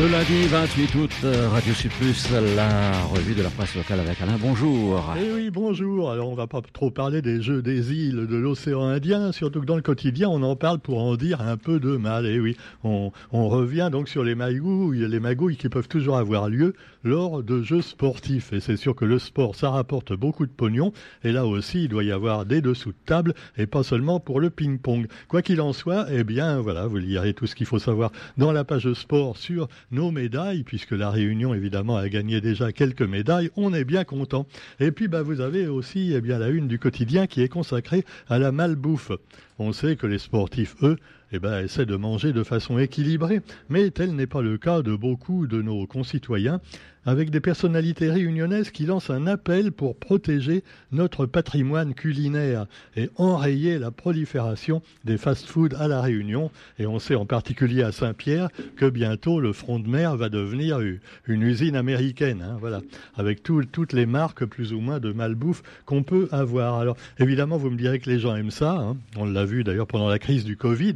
Le lundi 28 août, euh, Radio Sud Plus, la revue de la presse locale avec Alain. Bonjour. Eh oui, bonjour. Alors, on va pas trop parler des jeux des îles de l'océan Indien, surtout que dans le quotidien, on en parle pour en dire un peu de mal. Eh oui, on, on revient donc sur les magouilles, les magouilles qui peuvent toujours avoir lieu lors de jeux sportifs. Et c'est sûr que le sport, ça rapporte beaucoup de pognon. Et là aussi, il doit y avoir des dessous de table et pas seulement pour le ping-pong. Quoi qu'il en soit, eh bien, voilà, vous lirez tout ce qu'il faut savoir dans la page sport sur nos médailles, puisque la Réunion, évidemment, a gagné déjà quelques médailles. On est bien content. Et puis, bah, vous avez aussi eh la une du quotidien qui est consacrée à la malbouffe. On sait que les sportifs, eux, eh ben, essaient de manger de façon équilibrée, mais tel n'est pas le cas de beaucoup de nos concitoyens avec des personnalités réunionnaises qui lancent un appel pour protéger notre patrimoine culinaire et enrayer la prolifération des fast-foods à la Réunion. Et on sait en particulier à Saint-Pierre que bientôt le front de mer va devenir une usine américaine, hein, voilà, avec toutes les marques plus ou moins de malbouffe qu'on peut avoir. Alors évidemment, vous me direz que les gens aiment ça. Hein. On l'a vu d'ailleurs pendant la crise du Covid,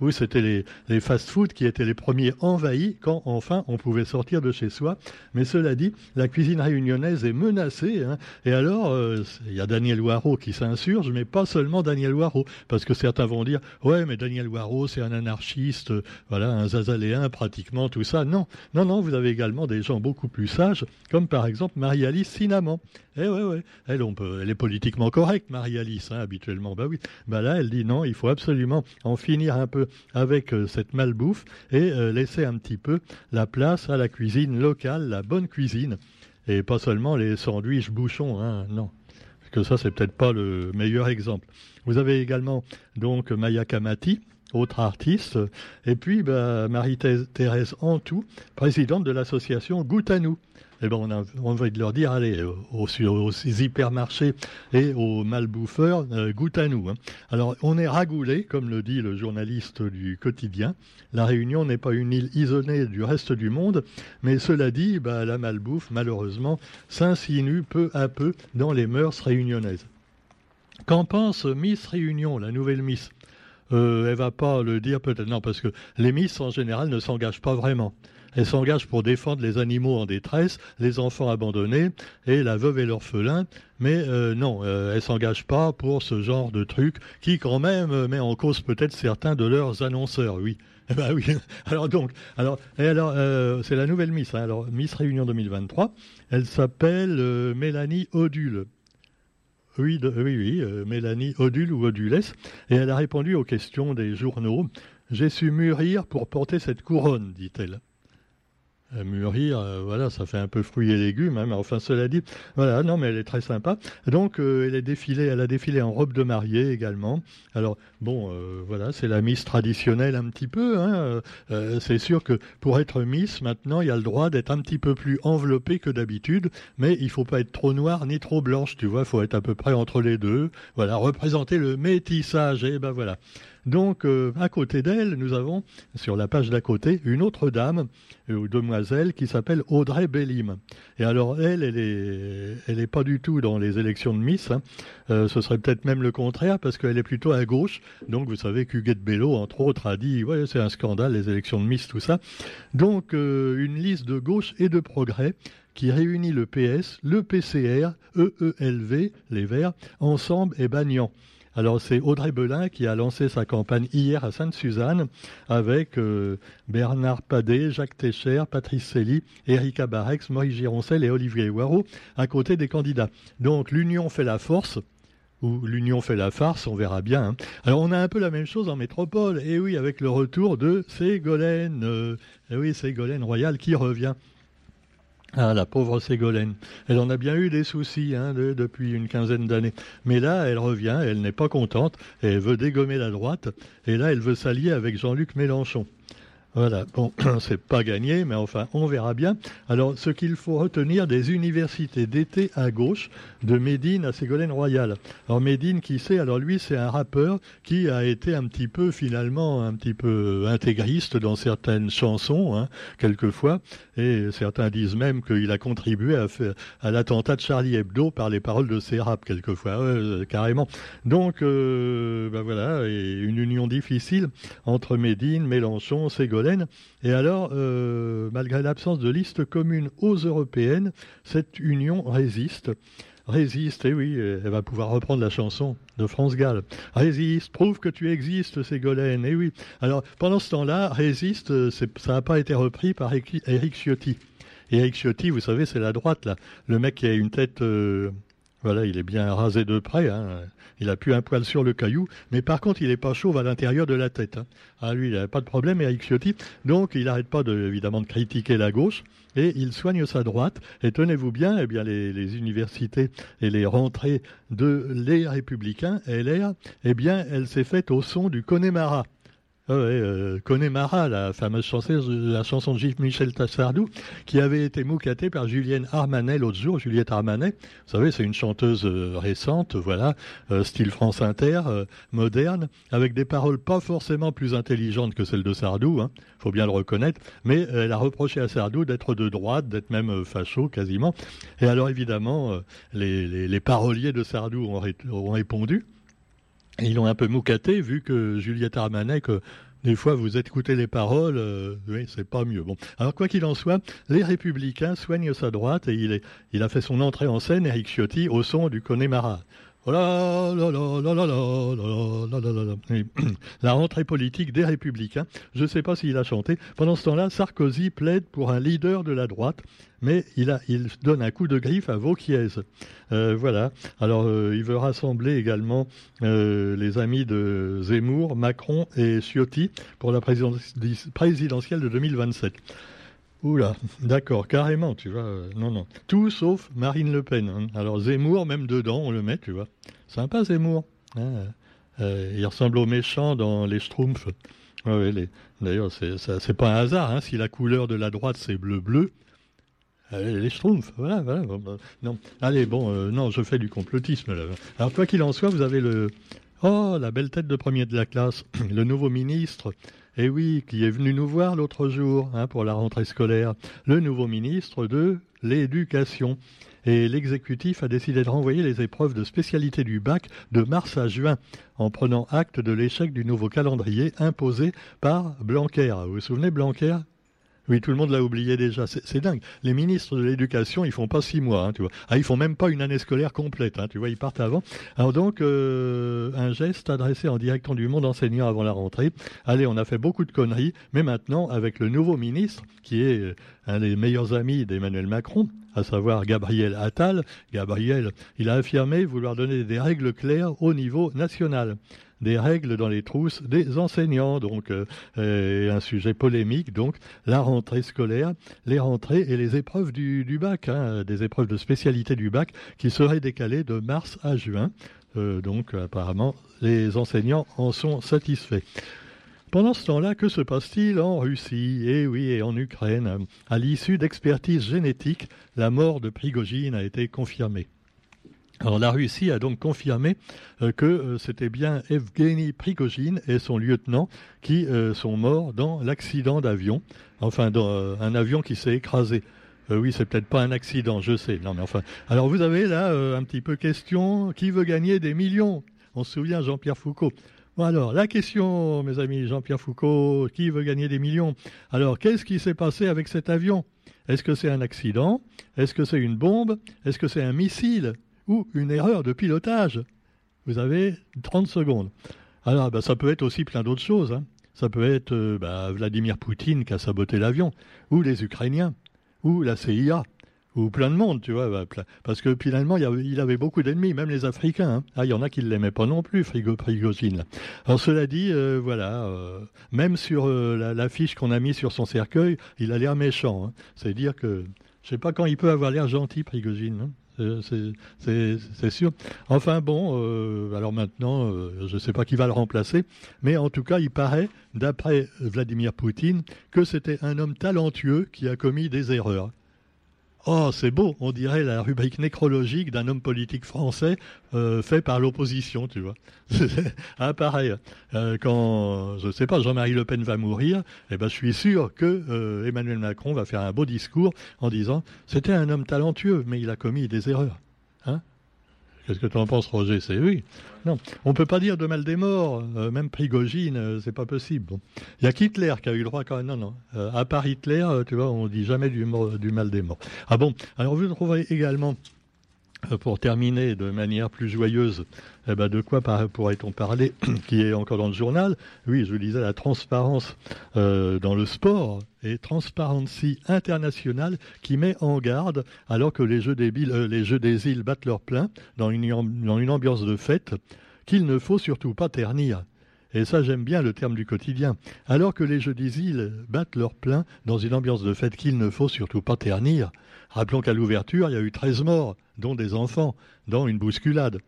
où c'était les, fast-foods qui étaient les premiers envahis quand enfin on pouvait sortir de chez soi. Mais cela dit, la cuisine réunionnaise est menacée. Hein. Et alors, euh, il y a Daniel Waro qui s'insurge, mais pas seulement Daniel Waro, parce que certains vont dire, ouais, mais Daniel Waro, c'est un anarchiste, euh, voilà, un zazaléen, pratiquement tout ça. Non, non, non, vous avez également des gens beaucoup plus sages, comme par exemple Marie-Alice Cinnamon. Eh ouais, ouais, elle, est politiquement correcte, Marie-Alice, hein, habituellement. Bah oui, bah là, elle dit non, il faut absolument en finir un peu avec euh, cette malbouffe et laisser un petit peu la place à la cuisine locale, la bonne cuisine et pas seulement les sandwichs bouchons, hein, non. Parce que ça, c'est peut-être pas le meilleur exemple. Vous avez également donc Maya Kamati, autre artiste, et puis bah, Marie-Thérèse Antou, présidente de l'association nous. Eh ben, on a envie de leur dire, allez, aux, aux, hypermarchés et aux malbouffeurs, euh, goûte à nous. Hein. Alors, on est ragoulé, comme le dit le journaliste du quotidien. La Réunion n'est pas une île isolée du reste du monde, mais cela dit, bah, la malbouffe, malheureusement, s'insinue peu à peu dans les mœurs réunionnaises. Qu'en pense Miss Réunion, la nouvelle Miss? Euh, Elle va pas le dire peut-être, non, parce que les Miss en général ne s'engagent pas vraiment. Elle s'engage pour défendre les animaux en détresse, les enfants abandonnés et la veuve et l'orphelin. Mais euh, non, euh, elle s'engage pas pour ce genre de truc qui quand même euh, met en cause peut-être certains de leurs annonceurs, oui. Eh ben oui. Alors donc, alors, et alors, c'est la nouvelle Miss. Hein. alors Miss Réunion 2023. Elle s'appelle Mélanie Odule. Oui, oui, oui, Mélanie Odule ou Odulès. Et elle a répondu aux questions des journaux. J'ai su mûrir pour porter cette couronne, dit-elle mûrir, euh, voilà, ça fait un peu fruits et légumes, hein, mais enfin cela dit, voilà, non, mais elle est très sympa. Donc euh, elle est défilée, elle a défilé en robe de mariée également. Alors bon, euh, voilà, c'est la Miss traditionnelle un petit peu. Hein, c'est sûr que pour être Miss, maintenant, il y a le droit d'être un petit peu plus enveloppé que d'habitude, mais il faut pas être trop noir ni trop blanche, tu vois, faut être à peu près entre les deux. Voilà, représenter le métissage, et ben voilà. Donc, euh, à côté d'elle, nous avons, sur la page d'à côté, une autre dame, euh, ou demoiselle, qui s'appelle Audrey Bellim. Et alors, elle, elle est, elle est pas du tout dans les élections de Miss. Hein. Euh, ce serait peut-être même le contraire, parce qu'elle est plutôt à gauche. Donc, vous savez qu'Huguette Bello, entre autres, a dit, ouais, c'est un scandale, les élections de Miss, tout ça. Donc, une liste de gauche et de progrès qui réunit le PS, le PCR, EELV, les Verts, Ensemble et Bagnan. Alors c'est Audrey Belin qui a lancé sa campagne hier à Sainte-Suzanne avec euh, Bernard Padet, Jacques Técher, Patrice Cély, Erika Barex, Maurice Gironcel et Olivier Waro à côté des candidats. Donc l'union fait la force ou l'union fait la farce, on verra bien. Hein. Alors on a un peu la même chose en métropole, et oui, avec le retour de Ségolène, euh, oui, Ségolène Royal qui revient. Ah, la pauvre Ségolène. Elle en a bien eu des soucis hein, depuis une quinzaine d'années. Mais là, elle revient, elle n'est pas contente, elle veut dégommer la droite, et là, elle veut s'allier avec Jean-Luc Mélenchon. Voilà, bon, c'est pas gagné, mais enfin, on verra bien. Alors, ce qu'il faut retenir des universités d'été à gauche, de Médine à Ségolène Royal. Alors, Médine, qui sait? Alors, lui, c'est un rappeur qui a été un petit peu, finalement, un petit peu intégriste dans certaines chansons, hein, quelquefois. Et certains disent même qu'il a contribué à, l'attentat de Charlie Hebdo par les paroles de ses raps, quelquefois, carrément. Donc, euh, ben voilà, une union difficile entre Médine, Mélenchon, Ségolène, Et alors, malgré l'absence de liste commune aux européennes, cette union résiste. Résiste, et eh oui, elle va pouvoir reprendre la chanson de France Gall. Résiste, prouve que tu existes, Ségolène, et eh oui. Alors, pendant ce temps-là, Résiste, ça n'a pas été repris par Éric Ciotti. Et Éric Ciotti, vous savez, c'est la droite, là. Le mec qui a une tête... Euh, voilà, il est bien rasé de près. Hein. Il a plus un poil sur le caillou, mais par contre, il n'est pas chauve à l'intérieur de la tête. Hein. Ah, lui, il n'a pas de problème, Eric Ciotti. Donc, il n'arrête pas, de, évidemment, de critiquer la gauche et il soigne sa droite. Et tenez-vous bien, eh bien, les, les, universités et les rentrées de les Républicains, LR, eh bien, elle s'est faite au son du Connemara. Ah ouais, euh, Connemara, la fameuse chanson, la chanson de Gilles Michel Tassardou, qui avait été moucatée par Julienne Armanet l'autre jour. Juliette Armanet, vous savez, c'est une chanteuse euh, récente, voilà, euh, style France Inter, euh, moderne, avec des paroles pas forcément plus intelligentes que celles de Sardou, hein, faut bien le reconnaître, mais elle a reproché à Sardou d'être de droite, d'être même facho quasiment. Et alors évidemment, les, paroliers de Sardou ont répondu ils l'ont un peu moucaté, vu que Juliette Armanet, que des fois vous écoutez les paroles, euh, oui, c'est pas mieux. Bon, alors quoi qu'il en soit, les Républicains soignent sa droite et il, est, il a fait son entrée en scène, Eric Ciotti, au son du Connemara. La rentrée politique des Républicains. Je ne sais pas s'il a chanté. Pendant ce temps-là, Sarkozy plaide pour un leader de la droite, mais il, donne un coup de griffe à Vauquiez. Euh, voilà. Alors, euh, il veut rassembler également euh, les amis de Zemmour, Macron et Ciotti pour la présidentielle de 2027. Oula, d'accord, carrément, tu vois. Euh, non, non. Tout sauf Marine Le Pen. Hein. Alors Zemmour, même dedans, on le met, tu vois. Sympa Zemmour. Hein. Euh, il ressemble au méchant dans les Schtroumpfs. Ouais, D'ailleurs, c'est pas un hasard. Hein, si la couleur de la droite c'est bleu-bleu, euh, les Schtroumpfs, voilà, voilà. Non, allez, bon, non, je fais du complotisme là. Alors quoi qu'il en soit, vous avez le, oh, la belle tête de premier de la classe, le nouveau ministre eh oui, qui est venu nous voir l'autre jour hein, pour la rentrée scolaire, le nouveau ministre de l'Éducation. Et l'exécutif a décidé de renvoyer les épreuves de spécialité du bac de mars à juin, en prenant acte de l'échec du nouveau calendrier imposé par Blanquer. Vous vous souvenez, Blanquer oui, tout le monde l'a oublié déjà. C'est dingue. Les ministres de l'éducation, ils font pas six mois, hein, tu vois. Ah, ils font même pas une année scolaire complète, hein, tu vois. Ils partent avant. Alors donc, euh, un geste adressé en direction du monde enseignant avant la rentrée. Allez, on a fait beaucoup de conneries, mais maintenant, avec le nouveau ministre, qui est euh, un des meilleurs amis d'Emmanuel Macron, à savoir Gabriel Attal, Gabriel, il a affirmé vouloir donner des règles claires au niveau national des règles dans les trousses des enseignants. Donc, euh, un sujet polémique. Donc, la rentrée scolaire, les rentrées et les épreuves du, bac, hein, des épreuves de spécialité du bac qui seraient décalées de mars à juin. Euh, donc, apparemment, les enseignants en sont satisfaits. Pendant ce temps-là, que se passe-t-il en Russie? Et eh oui, et en Ukraine À l'issue d'expertises génétiques, la mort de Prigogine a été confirmée. Alors la Russie a donc confirmé euh, que euh, c'était bien Evgeny Prigogine et son lieutenant qui euh, sont morts dans l'accident d'avion, enfin dans un avion qui s'est écrasé. oui, c'est peut-être pas un accident, je sais. Non, mais. Alors vous avez là un petit peu question qui veut gagner des millions? On se souvient Jean-Pierre Foucault. Bon alors, la question, mes amis, Jean-Pierre Foucault, qui veut gagner des millions? Alors, qu'est-ce qui s'est passé avec cet avion? Est-ce que c'est un accident? Est-ce que c'est une bombe? Est-ce que c'est un missile? Ou une erreur de pilotage. Vous avez 30 secondes. Alors, bah, ça peut être aussi plein d'autres choses. Hein. Ça peut être euh, bah, Vladimir Poutine qui a saboté l'avion, ou les Ukrainiens, ou la CIA, ou plein de monde, tu vois. Bah, parce que finalement, il, avait beaucoup d'ennemis, même les Africains. Hein. Ah, il y en a qui ne l'aimaient pas non plus, Frigo. Alors, cela dit, euh, voilà, euh, même sur l'affiche qu'on a mise sur son cercueil, il a l'air méchant. Hein. C'est-à-dire que, je sais pas quand il peut avoir l'air gentil, Prigozhin. C'est sûr. Enfin bon, euh, alors maintenant, euh, je ne sais pas qui va le remplacer, mais en tout cas, il paraît, d'après Vladimir Poutine, que c'était un homme talentueux qui a commis des erreurs. Oh, c'est beau, on dirait la rubrique nécrologique d'un homme politique français euh, fait par l'opposition, tu vois. ah, pareil. Euh, quand, je ne sais pas, Jean-Marie Le Pen va mourir, eh ben, je suis sûr que euh, Emmanuel Macron va faire un beau discours en disant c'était un homme talentueux, mais il a commis des erreurs. Hein? Qu'est-ce que tu en penses, Roger? C'est oui. Non, on peut pas dire de mal des morts, euh, même Prigogine, euh, c'est pas possible. Bon. Il y a qu'Hitler qui a eu le droit quand même. Non, non. Euh, à part Hitler, tu vois, on dit jamais du, du mal des morts. Ah bon? Alors vous trouverez également pour terminer de manière plus joyeuse, eh ben de quoi pourrait-on parler qui est encore dans le journal? Oui, je vous disais la transparence euh, dans le sport et Transparency International qui met en garde, alors que les Jeux des, euh, îles battent leur plein dans une, dans une ambiance de fête, qu'il ne faut surtout pas ternir. Et ça, j'aime bien le terme du quotidien. Alors que les Jeux des îles battent leur plein dans une ambiance de fête qu'il ne faut surtout pas ternir. Rappelons qu'à l'ouverture, il y a eu 13 morts, dont des enfants, dans une bousculade.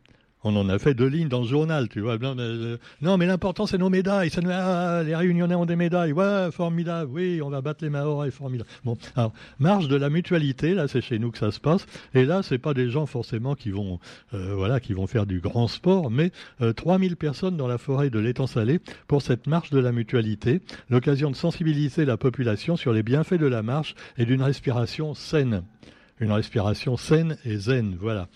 On en a fait deux lignes dans le journal, tu vois. Non, mais, euh, l'important, c'est nos médailles. Ça, ah, les Réunionnais ont des médailles. Ouais, formidable. Oui, on va battre les Maoris, formidable. Bon, alors, marge de la mutualité, là, c'est chez nous que ça se passe. Et là, c'est pas des gens forcément qui vont, euh, voilà, qui vont faire du grand sport, mais 3000 euh, personnes dans la forêt de l'étang salé pour cette marche de la mutualité. L'occasion de sensibiliser la population sur les bienfaits de la marche et d'une respiration saine. Une respiration saine et zen, voilà.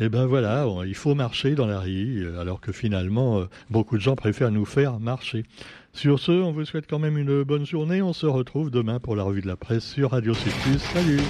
Et eh ben voilà, il faut marcher dans la rue, euh, alors que finalement, euh, beaucoup de gens préfèrent nous faire marcher. Sur ce, on vous souhaite quand même une bonne journée. On se retrouve demain pour la revue de la presse sur Radio Plus. Salut